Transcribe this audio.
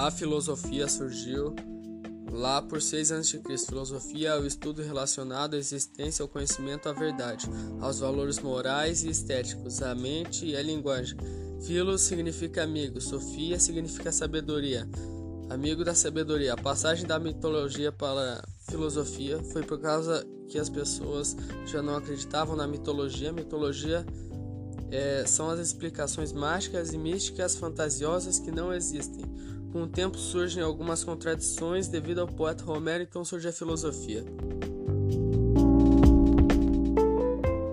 A filosofia surgiu lá por 6 a.C. Filosofia é o estudo relacionado à existência, ao conhecimento, à verdade, aos valores morais e estéticos, à mente e à linguagem. Filos significa amigo, Sofia significa sabedoria. Amigo da sabedoria. A passagem da mitologia para a filosofia foi por causa que as pessoas já não acreditavam na mitologia. Mitologia é, são as explicações mágicas e místicas fantasiosas que não existem. Com o tempo surgem algumas contradições devido ao poeta Homero, então surge a filosofia.